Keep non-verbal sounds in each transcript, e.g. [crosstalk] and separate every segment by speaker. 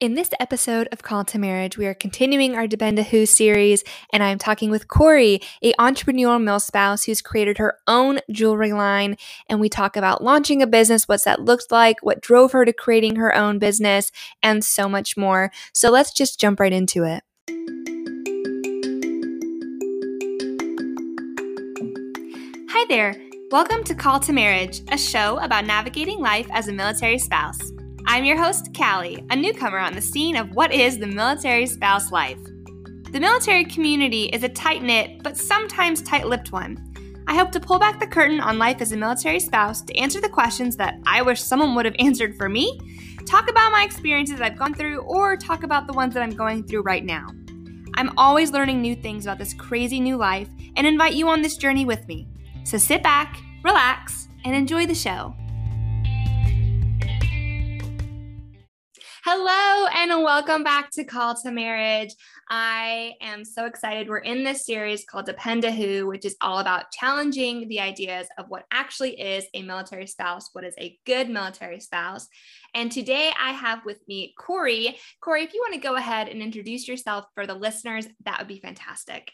Speaker 1: In this episode of Call to Marriage, we are continuing our Dependa Who series, and I'm talking with Corey, a entrepreneurial milspouse who's created her own jewelry line. And we talk about launching a business, what's that looked like, what drove her to creating her own business, and so much more. So let's just jump right into it. Hi there. Welcome to Call to Marriage, a show about navigating life as a military spouse. I'm your host, Callie, a newcomer on the scene of what is the military spouse life. The military community is a tight knit, but sometimes tight lipped one. I hope to pull back the curtain on life as a military spouse to answer the questions that I wish someone would have [laughs] answered for me, talk about my experiences that I've gone through, or talk about the ones that I'm going through right now. I'm always learning new things about this crazy new life and invite you on this journey with me. So sit back, relax, and enjoy the show. Hello, and welcome back to Call to Marriage. I am so excited. We're in this series called Depend Dependa Who, which is all about challenging the ideas of what actually is a military spouse, what is a good military spouse. And today I have with me Corey. Corey, if you want to go ahead and introduce yourself for the listeners, that would be fantastic.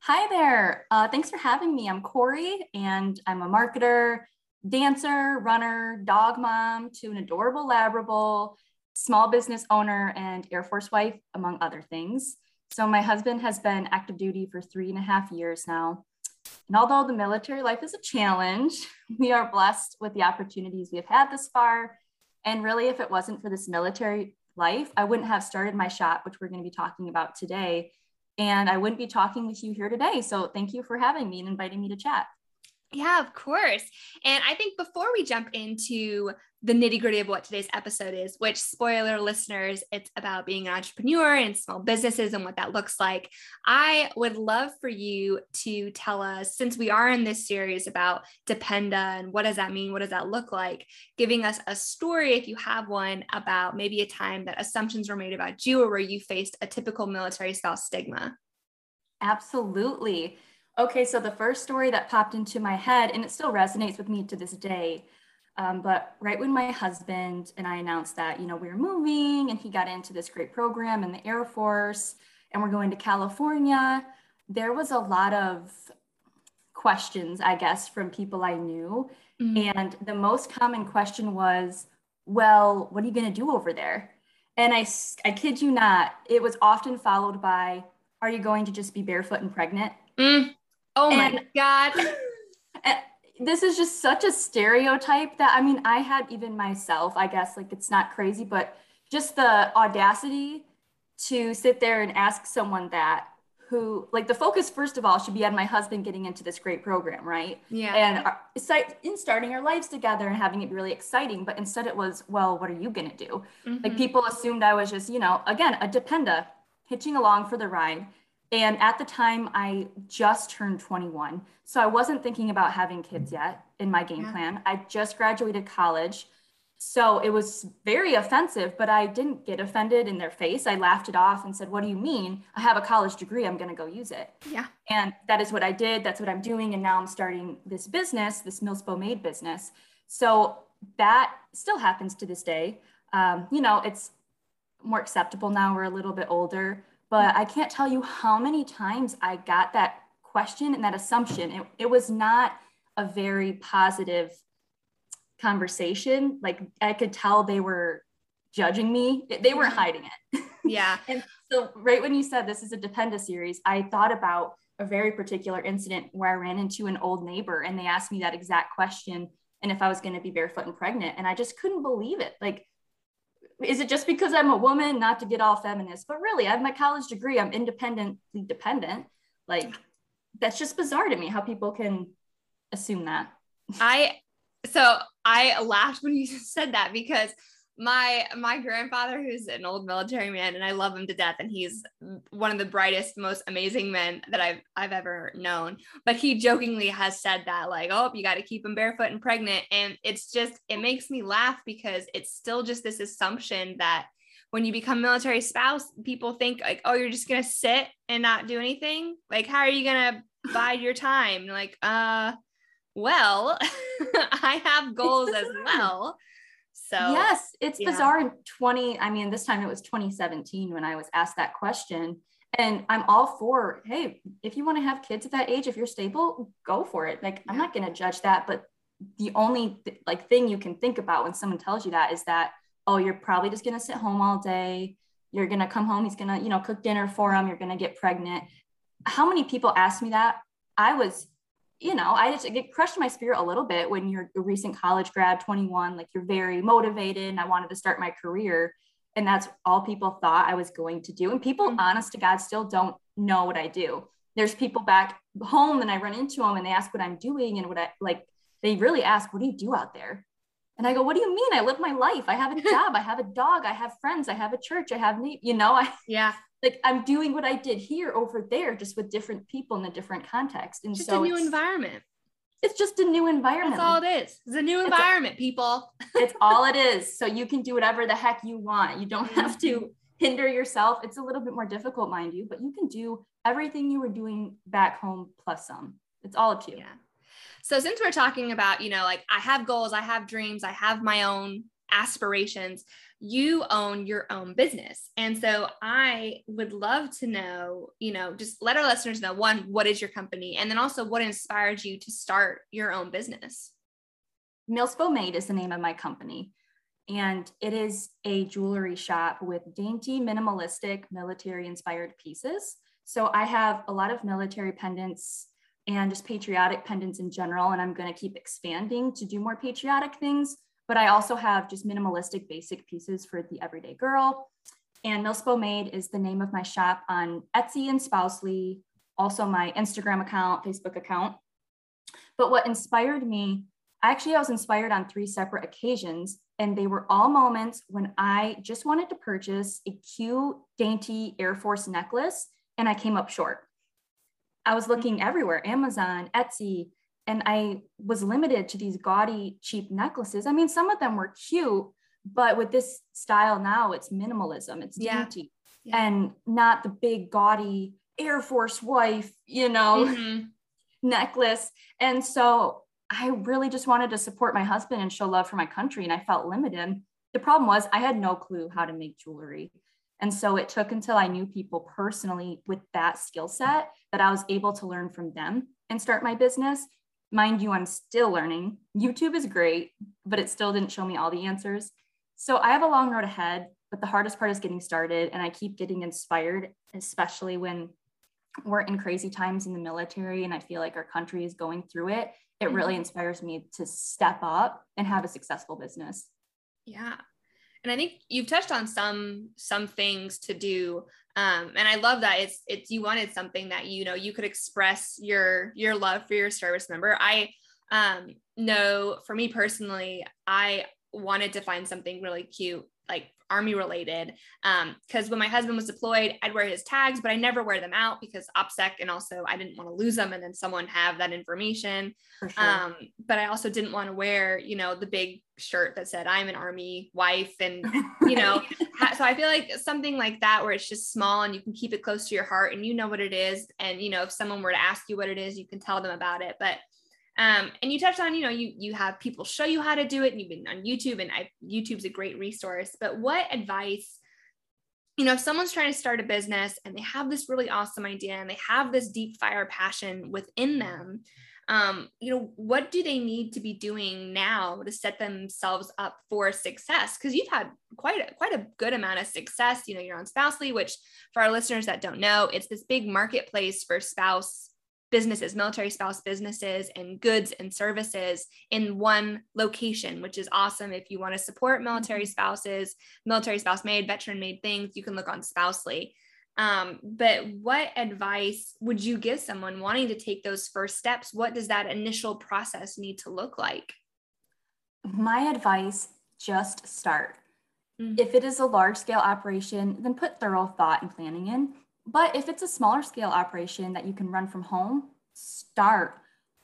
Speaker 2: Hi there. Uh, thanks for having me. I'm Corey, and I'm a marketer, dancer, runner, dog mom to an adorable Labrador small business owner and Air Force wife, among other things. So, my husband has been active duty for three and a half years now. And although the military life is a challenge, [laughs] we are blessed with the opportunities we have had this far. And really, if it wasn't for this military life, I wouldn't have started my shop, which we're going to be talking about today. And I wouldn't be talking with you here today. So, thank you for having me and inviting me to chat.
Speaker 1: Yeah, of course. And I think before we jump into the nitty gritty of what today's episode is, which, spoiler listeners, it's about being an entrepreneur and small businesses and what that looks like. I would love for you to tell us, since we are in this series about Dependa and what does that mean? What does that look like? Giving us a story, if you have one, about maybe a time that assumptions were made about you or where you faced a typical military spouse stigma.
Speaker 2: Absolutely. Okay, so the first story that popped into my head, and it still resonates with me to this day um, but right when my husband and I announced that, you know, we were moving and he got into this great program in the Air Force and we're going to California, there was a lot of questions, I guess, from people I knew. Mm-hmm. And the most common question was, well, what are you going to do over there? And I, I kid you not, it was often followed by, are you going to just be barefoot and pregnant?
Speaker 1: Mm. Oh and, my God. [laughs]
Speaker 2: this is just such a stereotype that I mean, I had even myself, I guess, like it's not crazy, but just the audacity to sit there and ask someone that who like the focus first of all should be on my husband getting into this great program right
Speaker 1: yeah
Speaker 2: and our, in starting our lives together and having it be really exciting but instead it was well what are you going to do mm-hmm. like people assumed i was just you know again a dependa hitching along for the ride and at the time, I just turned 21. So I wasn't thinking about having kids yet in my game yeah. plan. I just graduated college. So it was very offensive, but I didn't get offended in their face. I laughed it off and said, What do you mean? I have a college degree. I'm going to go use it.
Speaker 1: Yeah.
Speaker 2: And that is what I did. That's what I'm doing. And now I'm starting this business, this Milspo Made business. So that still happens to this day. Um, you know, it's more acceptable now. We're a little bit older but mm-hmm. I can't tell you how many times I got that question and that assumption. It, it was not a very positive conversation. Like I could tell they were judging me, they weren't mm-hmm. hiding it.
Speaker 1: Yeah. [laughs]
Speaker 2: and so, right when you said this is a Dependa series, I thought about a very particular incident where I ran into an old neighbor and they asked me that exact question and if I was going to be barefoot and pregnant. And I just couldn't believe it. Like, is it just because I'm a woman, not to get all feminist, but really, I have my college degree. I'm independently dependent. Like, that's just bizarre to me how people can assume that.
Speaker 1: I, so I laughed when you [laughs] said that because my my grandfather who's an old military man and I love him to death and he's one of the brightest most amazing men that I've I've ever known. But he jokingly has said that like oh you got to keep him barefoot and pregnant. And it's just it makes me laugh because it's still just this assumption that when you become military spouse people think like oh you're just going to sit and not do anything? Like how are you going to bide your time? Like uh well [laughs] I have goals as well So
Speaker 2: yes, it's yeah. bizarre in 20. I mean, this time it was 2017 when I was asked that question. And I'm all for, hey, if you want to have kids at that age, if you're stable, go for it. Like, yeah. I'm not going to judge that. But the only th- like thing you can think about when someone tells you that is that, oh, you're probably just going to sit home all day. You're going to come home. He's going to, you know, cook dinner for him. You're going to get pregnant. How many people asked me that? I was you know, I just get crushed my spirit a little bit when you're a recent college grad, 21, like you're very motivated and I wanted to start my career. And that's all people thought I was going to do. And people, mm-hmm. honest to God, still don't know what I do. There's people back home and I run into them and they ask what I'm doing and what I like, they really ask, what do you do out there? And I go, what do you mean? I live my life. I have a [laughs] job. I have a dog. I have friends. I have a church. I have, you know, I, [laughs]
Speaker 1: yeah,
Speaker 2: like I'm doing what I did here over there, just with different people in a different context. And
Speaker 1: just
Speaker 2: so
Speaker 1: a new environment.
Speaker 2: It's just a new environment.
Speaker 1: That's all it is. It's a new environment, it's, people. [laughs]
Speaker 2: it's all it is. So you can do whatever the heck you want. You don't have to mm-hmm. hinder yourself. It's a little bit more difficult, mind you, but you can do everything you were doing back home plus some. It's all up to you.
Speaker 1: Yeah. So since we're talking about, you know, like I have goals, I have dreams, I have my own aspirations you own your own business. And so I would love to know, you know, just let our listeners know one, what is your company? And then also what inspired you to start your own business?
Speaker 2: Milspo Made is the name of my company. And it is a jewelry shop with dainty, minimalistic, military inspired pieces. So I have a lot of military pendants and just patriotic pendants in general. And I'm going to keep expanding to do more patriotic things but I also have just minimalistic basic pieces for the everyday girl. And Milspo Made is the name of my shop on Etsy and Spousely, also my Instagram account, Facebook account. But what inspired me, actually, I was inspired on three separate occasions, and they were all moments when I just wanted to purchase a cute, dainty Air Force necklace, and I came up short. I was looking everywhere Amazon, Etsy, and I was limited to these gaudy, cheap necklaces. I mean, some of them were cute, but with this style now, it's minimalism, it's dainty, yeah. Yeah. and not the big, gaudy Air Force wife, you know, mm-hmm. [laughs] necklace. And so I really just wanted to support my husband and show love for my country, and I felt limited. The problem was I had no clue how to make jewelry. And so it took until I knew people personally with that skill set that I was able to learn from them and start my business mind you, I'm still learning. YouTube is great, but it still didn't show me all the answers. So I have a long road ahead, but the hardest part is getting started. And I keep getting inspired, especially when we're in crazy times in the military and I feel like our country is going through it. It mm-hmm. really inspires me to step up and have a successful business.
Speaker 1: Yeah. And I think you've touched on some some things to do um, and i love that it's it's you wanted something that you know you could express your your love for your service member. I um know for me personally i wanted to find something really cute like army related. Um because when my husband was deployed i'd wear his tags but i never wear them out because opsec and also i didn't want to lose them and then someone have that information. Sure. um but i also didn't want to wear you know the big shirt that said i'm an army wife and you know [laughs] so i feel like something like that where it's just small and you can keep it close to your heart and you know what it is. And you know if someone were to ask you what it is you can tell them about it. But um, and you touched on, you know, you you have people show you how to do it, and you've been on YouTube, and I, YouTube's a great resource. But what advice, you know, if someone's trying to start a business and they have this really awesome idea and they have this deep fire passion within them, um, you know, what do they need to be doing now to set themselves up for success? Because you've had quite a, quite a good amount of success. You know, you're on Spousely, which for our listeners that don't know, it's this big marketplace for spouse businesses, military spouse businesses, and goods and services in one location, which is awesome. If you want to support military mm-hmm. spouses, military spouse made, veteran made things, you can look on Spousely. Um, but what advice would you give someone wanting to take those first steps? What does that initial process need to look like?
Speaker 2: My advice just start. Mm-hmm. If it is a large scale operation, then put thorough thought and planning in. But if it's a smaller scale operation that you can run from home, start,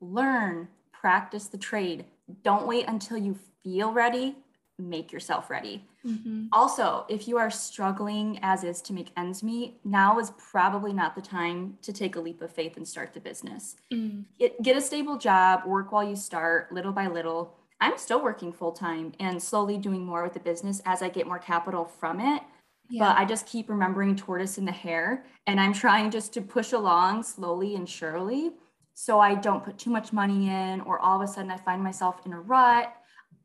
Speaker 2: learn, practice the trade. Don't wait until you feel ready. Make yourself ready. Mm-hmm. Also, if you are struggling as is to make ends meet, now is probably not the time to take a leap of faith and start the business. Mm. Get, get a stable job, work while you start, little by little. I'm still working full time and slowly doing more with the business as I get more capital from it. Yeah. But I just keep remembering tortoise in the hare and I'm trying just to push along slowly and surely so I don't put too much money in or all of a sudden I find myself in a rut.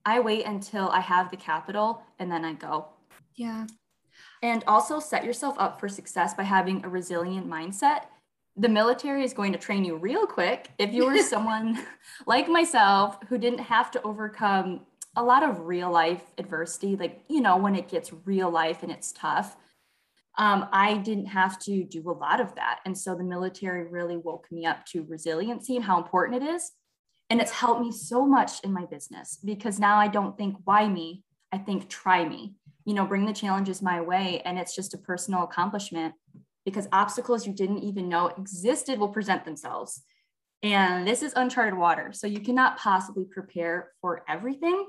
Speaker 2: I wait until I have the capital and then I go.
Speaker 1: Yeah.
Speaker 2: And also set yourself up for success by having a resilient mindset. The military is going to train you real quick if you were [laughs] someone like myself who didn't have to overcome a lot of real life adversity, like, you know, when it gets real life and it's tough um, I didn't have to do a lot of that. And so the military really woke me up to resiliency and how important it is. And it's helped me so much in my business because now I don't think why me, I think try me, you know, bring the challenges my way. And it's just a personal accomplishment because obstacles you didn't even know existed will present themselves. And this is uncharted water. So you cannot possibly prepare for everything,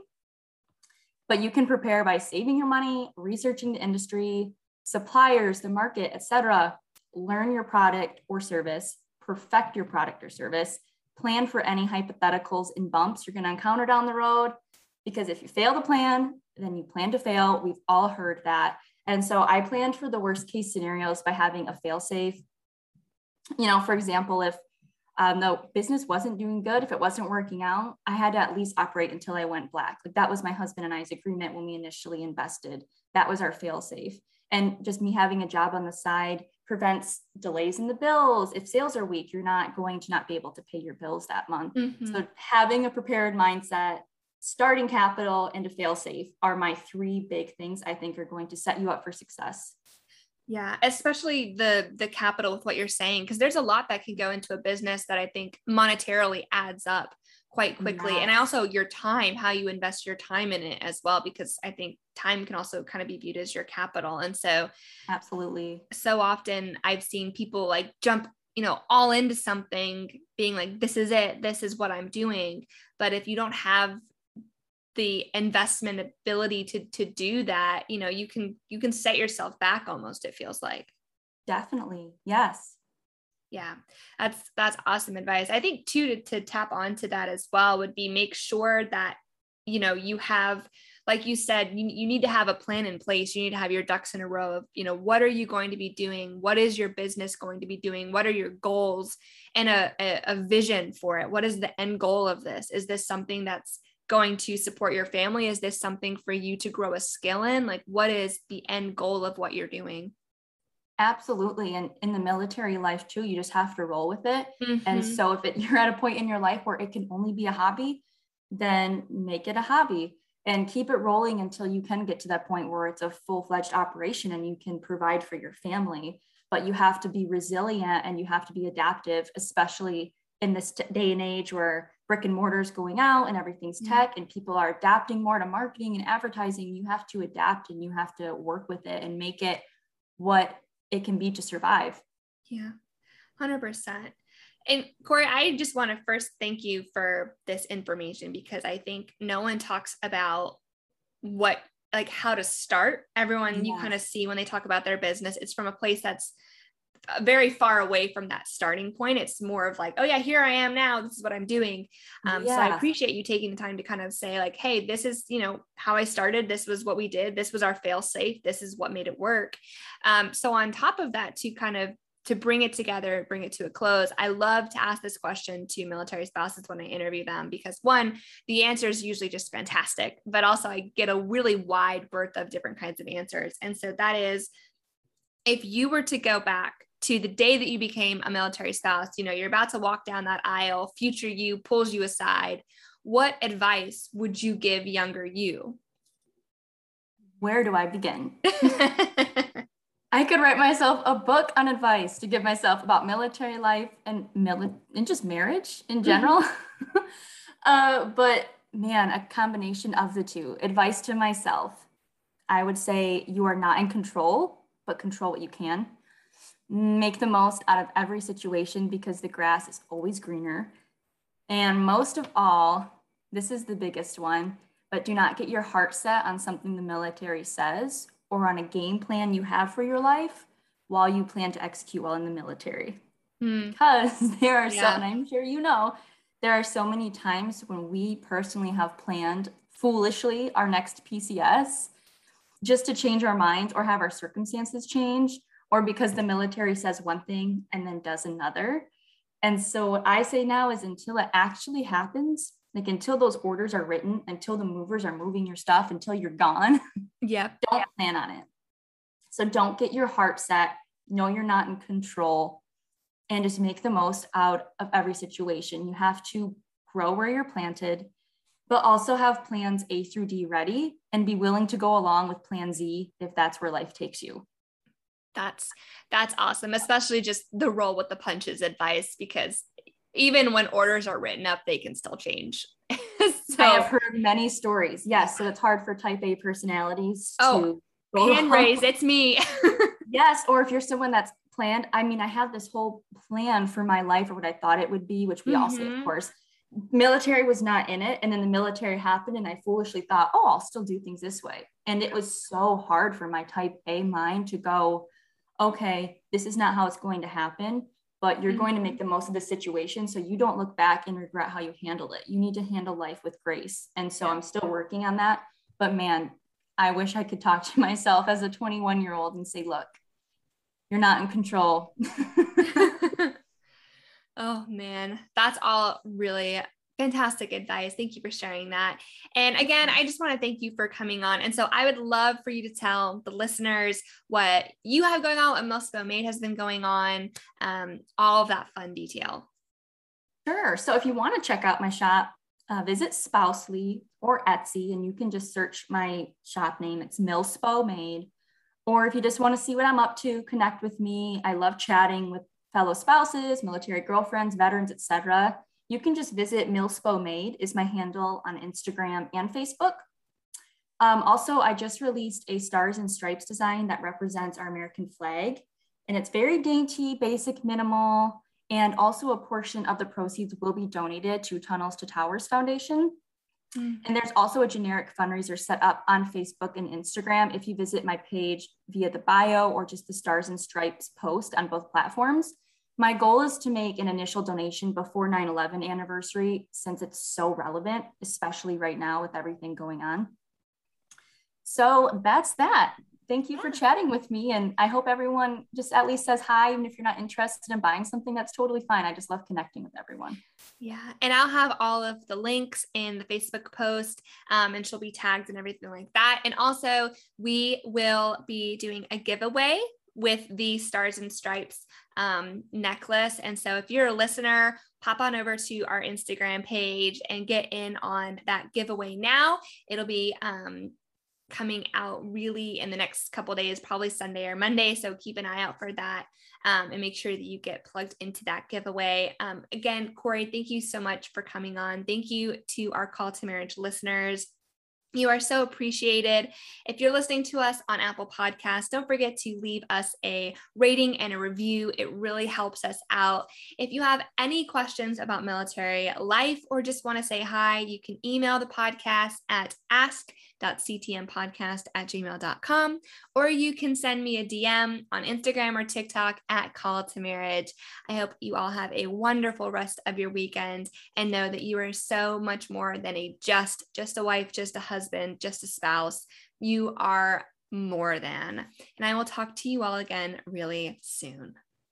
Speaker 2: but you can prepare by saving your money, researching the industry, suppliers, the market, etc. Learn your product or service, perfect your product or service, plan for any hypotheticals and bumps you're going to encounter down the road. Because if you fail to plan, then you plan to fail. We've all heard that. And so I planned for the worst case scenarios by having a fail safe. You know, for example, if um, the business wasn't doing good, if it wasn't working out, I had to at least operate until I went black. Like that was my husband and I's agreement when we initially invested. That was our fail safe and just me having a job on the side prevents delays in the bills if sales are weak you're not going to not be able to pay your bills that month mm-hmm. so having a prepared mindset starting capital and a fail safe are my three big things i think are going to set you up for success
Speaker 1: yeah especially the the capital with what you're saying because there's a lot that can go into a business that i think monetarily adds up quite quickly. Yes. And I also your time, how you invest your time in it as well, because I think time can also kind of be viewed as your capital. And so,
Speaker 2: absolutely.
Speaker 1: So often I've seen people like jump, you know, all into something, being like, this is it, this is what I'm doing. But if you don't have the investment ability to to do that you know you can you can set yourself back almost it feels like.
Speaker 2: Definitely. Yes.
Speaker 1: Yeah, that's that's awesome advice. I think too to, to tap onto that as well would be make sure that you know you have like you said you, you need to have a plan in place. You need to have your ducks in a row of you know what are you going to be doing? What is your business going to be doing? What are your goals? And a, a, a vision for it. What is the end goal of this? Is this something that's going to support your family is this something for you to grow a skill in like what is the end goal of what you're doing
Speaker 2: Absolutely. And in the military life too, you just have to roll with it. Mm-hmm. And so if it, [laughs] you're at a point in your life where it can only be a hobby, then make it a hobby and keep it rolling until you can get to that point where it's a full-fledged operation and you can provide for your family. But you have to be resilient and you have to be adaptive, especially in this day and age where brick and mortar is going out and everything's tech and people are adapting more to marketing and advertising. You have to adapt and you have to work with it and make it what it can be to survive.
Speaker 1: Yeah, 100%. And Corey, I just want to first thank you for this information because I think no one talks about what, like, how to start. Everyone yeah. you kind of see when they talk about their business, it's from a place that's very far away from that starting point. It's more of like, oh yeah, here I am now. This is what I'm doing. Um, yeah. So I appreciate you taking the time to kind of say like, hey, this is you know how I started. This was what we did. This was our fail safe. This is what made it work. Um, so on top of that, to kind of to bring it together, bring it to a close, I love to ask this question to military spouses when I interview them because one, the answer is usually just fantastic, but also I get a really wide berth of different kinds of answers. And so that is if you were to go back to the day that you became a military spouse, you know, you're about to walk down that aisle, future you pulls you aside. What advice would you give younger you?
Speaker 2: Where do I begin? [laughs] [laughs] I could write myself a book on advice to give myself about military life and mili- and just marriage in mm-hmm. general. [laughs] uh, but man, a combination of the two. Advice to myself. I would say you are not in control, but control what you can make the most out of every situation because the grass is always greener. And most of all, this is the biggest one, but do not get your heart set on something the military says or on a game plan you have for your life while you plan to execute well in the military. Mm. Because [laughs] there are yeah. some, and I'm sure you know, there are so many times when we personally have planned foolishly our next PCS just to change our minds or have our circumstances change, or because the military says one thing and then does another. And so what I say now is until it actually happens, like until those orders are written, until the movers are moving your stuff, until you're gone, [laughs]
Speaker 1: yeah,
Speaker 2: don't plan on it. So don't get your heart set. Know you're not in control and just make the most out of every situation. You have to grow where you're planted, but also have plans A through D ready and be willing to go along with plan Z if that's where life takes you.
Speaker 1: That's that's awesome, especially just the roll with the punches advice because even when orders are written up, they can still change. [laughs]
Speaker 2: so, I have heard many stories. Yes, so it's hard for type A personalities
Speaker 1: oh, to hand raise. It's me. [laughs]
Speaker 2: yes, or if you're someone that's planned, I mean, I have this whole plan for my life or what I thought it would be, which we mm-hmm. also, of course, military was not in it. And then the military happened, and I foolishly thought, oh, I'll still do things this way. And it was so hard for my type A mind to go, okay, this is not how it's going to happen, but you're mm-hmm. going to make mm-hmm. the most of the situation. So you don't look back and regret how you handled it. You need to handle life with grace. And so I'm still working on that. But man, I wish I could talk [laughs] to myself as a 21 year old and say, look, you're not in control. [laughs] [laughs]
Speaker 1: oh man, that's all really fantastic advice. Thank you for sharing that. And again, I just want to thank you for coming on. And so I would love for you to tell the listeners what you have going on, what Milspo Made has been going on, um, all of that fun detail.
Speaker 2: Sure. So if you want to check out my shop, uh, visit Spousely or Etsy, and you can just search my shop name. It's Milspo Made. Or if you just want to see what I'm up to, connect with me. I love chatting with fellow spouses, military girlfriends, veterans, etc. You can just visit Milspo Made is my handle on Instagram and Facebook. Um, also, I just released a stars and stripes design that represents our American flag. And it's very dainty, basic, minimal, and also a portion of the proceeds will be donated to Tunnels to Towers Foundation. Mm. And there's also a generic fundraiser set up on Facebook and Instagram if you visit my page via the bio or just the Stars and Stripes post on both platforms. My goal is to make an initial donation before 9 11 anniversary since it's so relevant, especially right now with everything going on. So that's that thank you for chatting with me. And I hope everyone just at least says hi, even if you're not interested in buying something, that's totally fine. I just love connecting with everyone.
Speaker 1: Yeah. And I'll have all of the links in the Facebook post um, and she'll be tagged and everything like that. And also, we will be doing a giveaway with the Stars and Stripes um, necklace. And so if you're a listener, pop on over to our Instagram page and get in on that giveaway now. It'll be um, coming out really in the next couple days, probably Sunday or Monday. So keep an eye out for that um, and make sure that you get plugged into that giveaway. Um, again, Corey, thank you so much for coming on. Thank you to our Call to Marriage listeners. You are so appreciated. If you're listening to us on Apple Podcasts, don't forget to leave us a rating and a review. It really helps us out. If you have any questions about military life or just want to say hi, you can email the podcast at ask ctmpodcast at gmail.com, or you can send me a DM on Instagram or TikTok at Call to Marriage. I hope you all have a wonderful rest of your weekend and know that you are so much more than a just, just a wife, just a husband, just a spouse. You are more than. And I will talk to you all again really soon.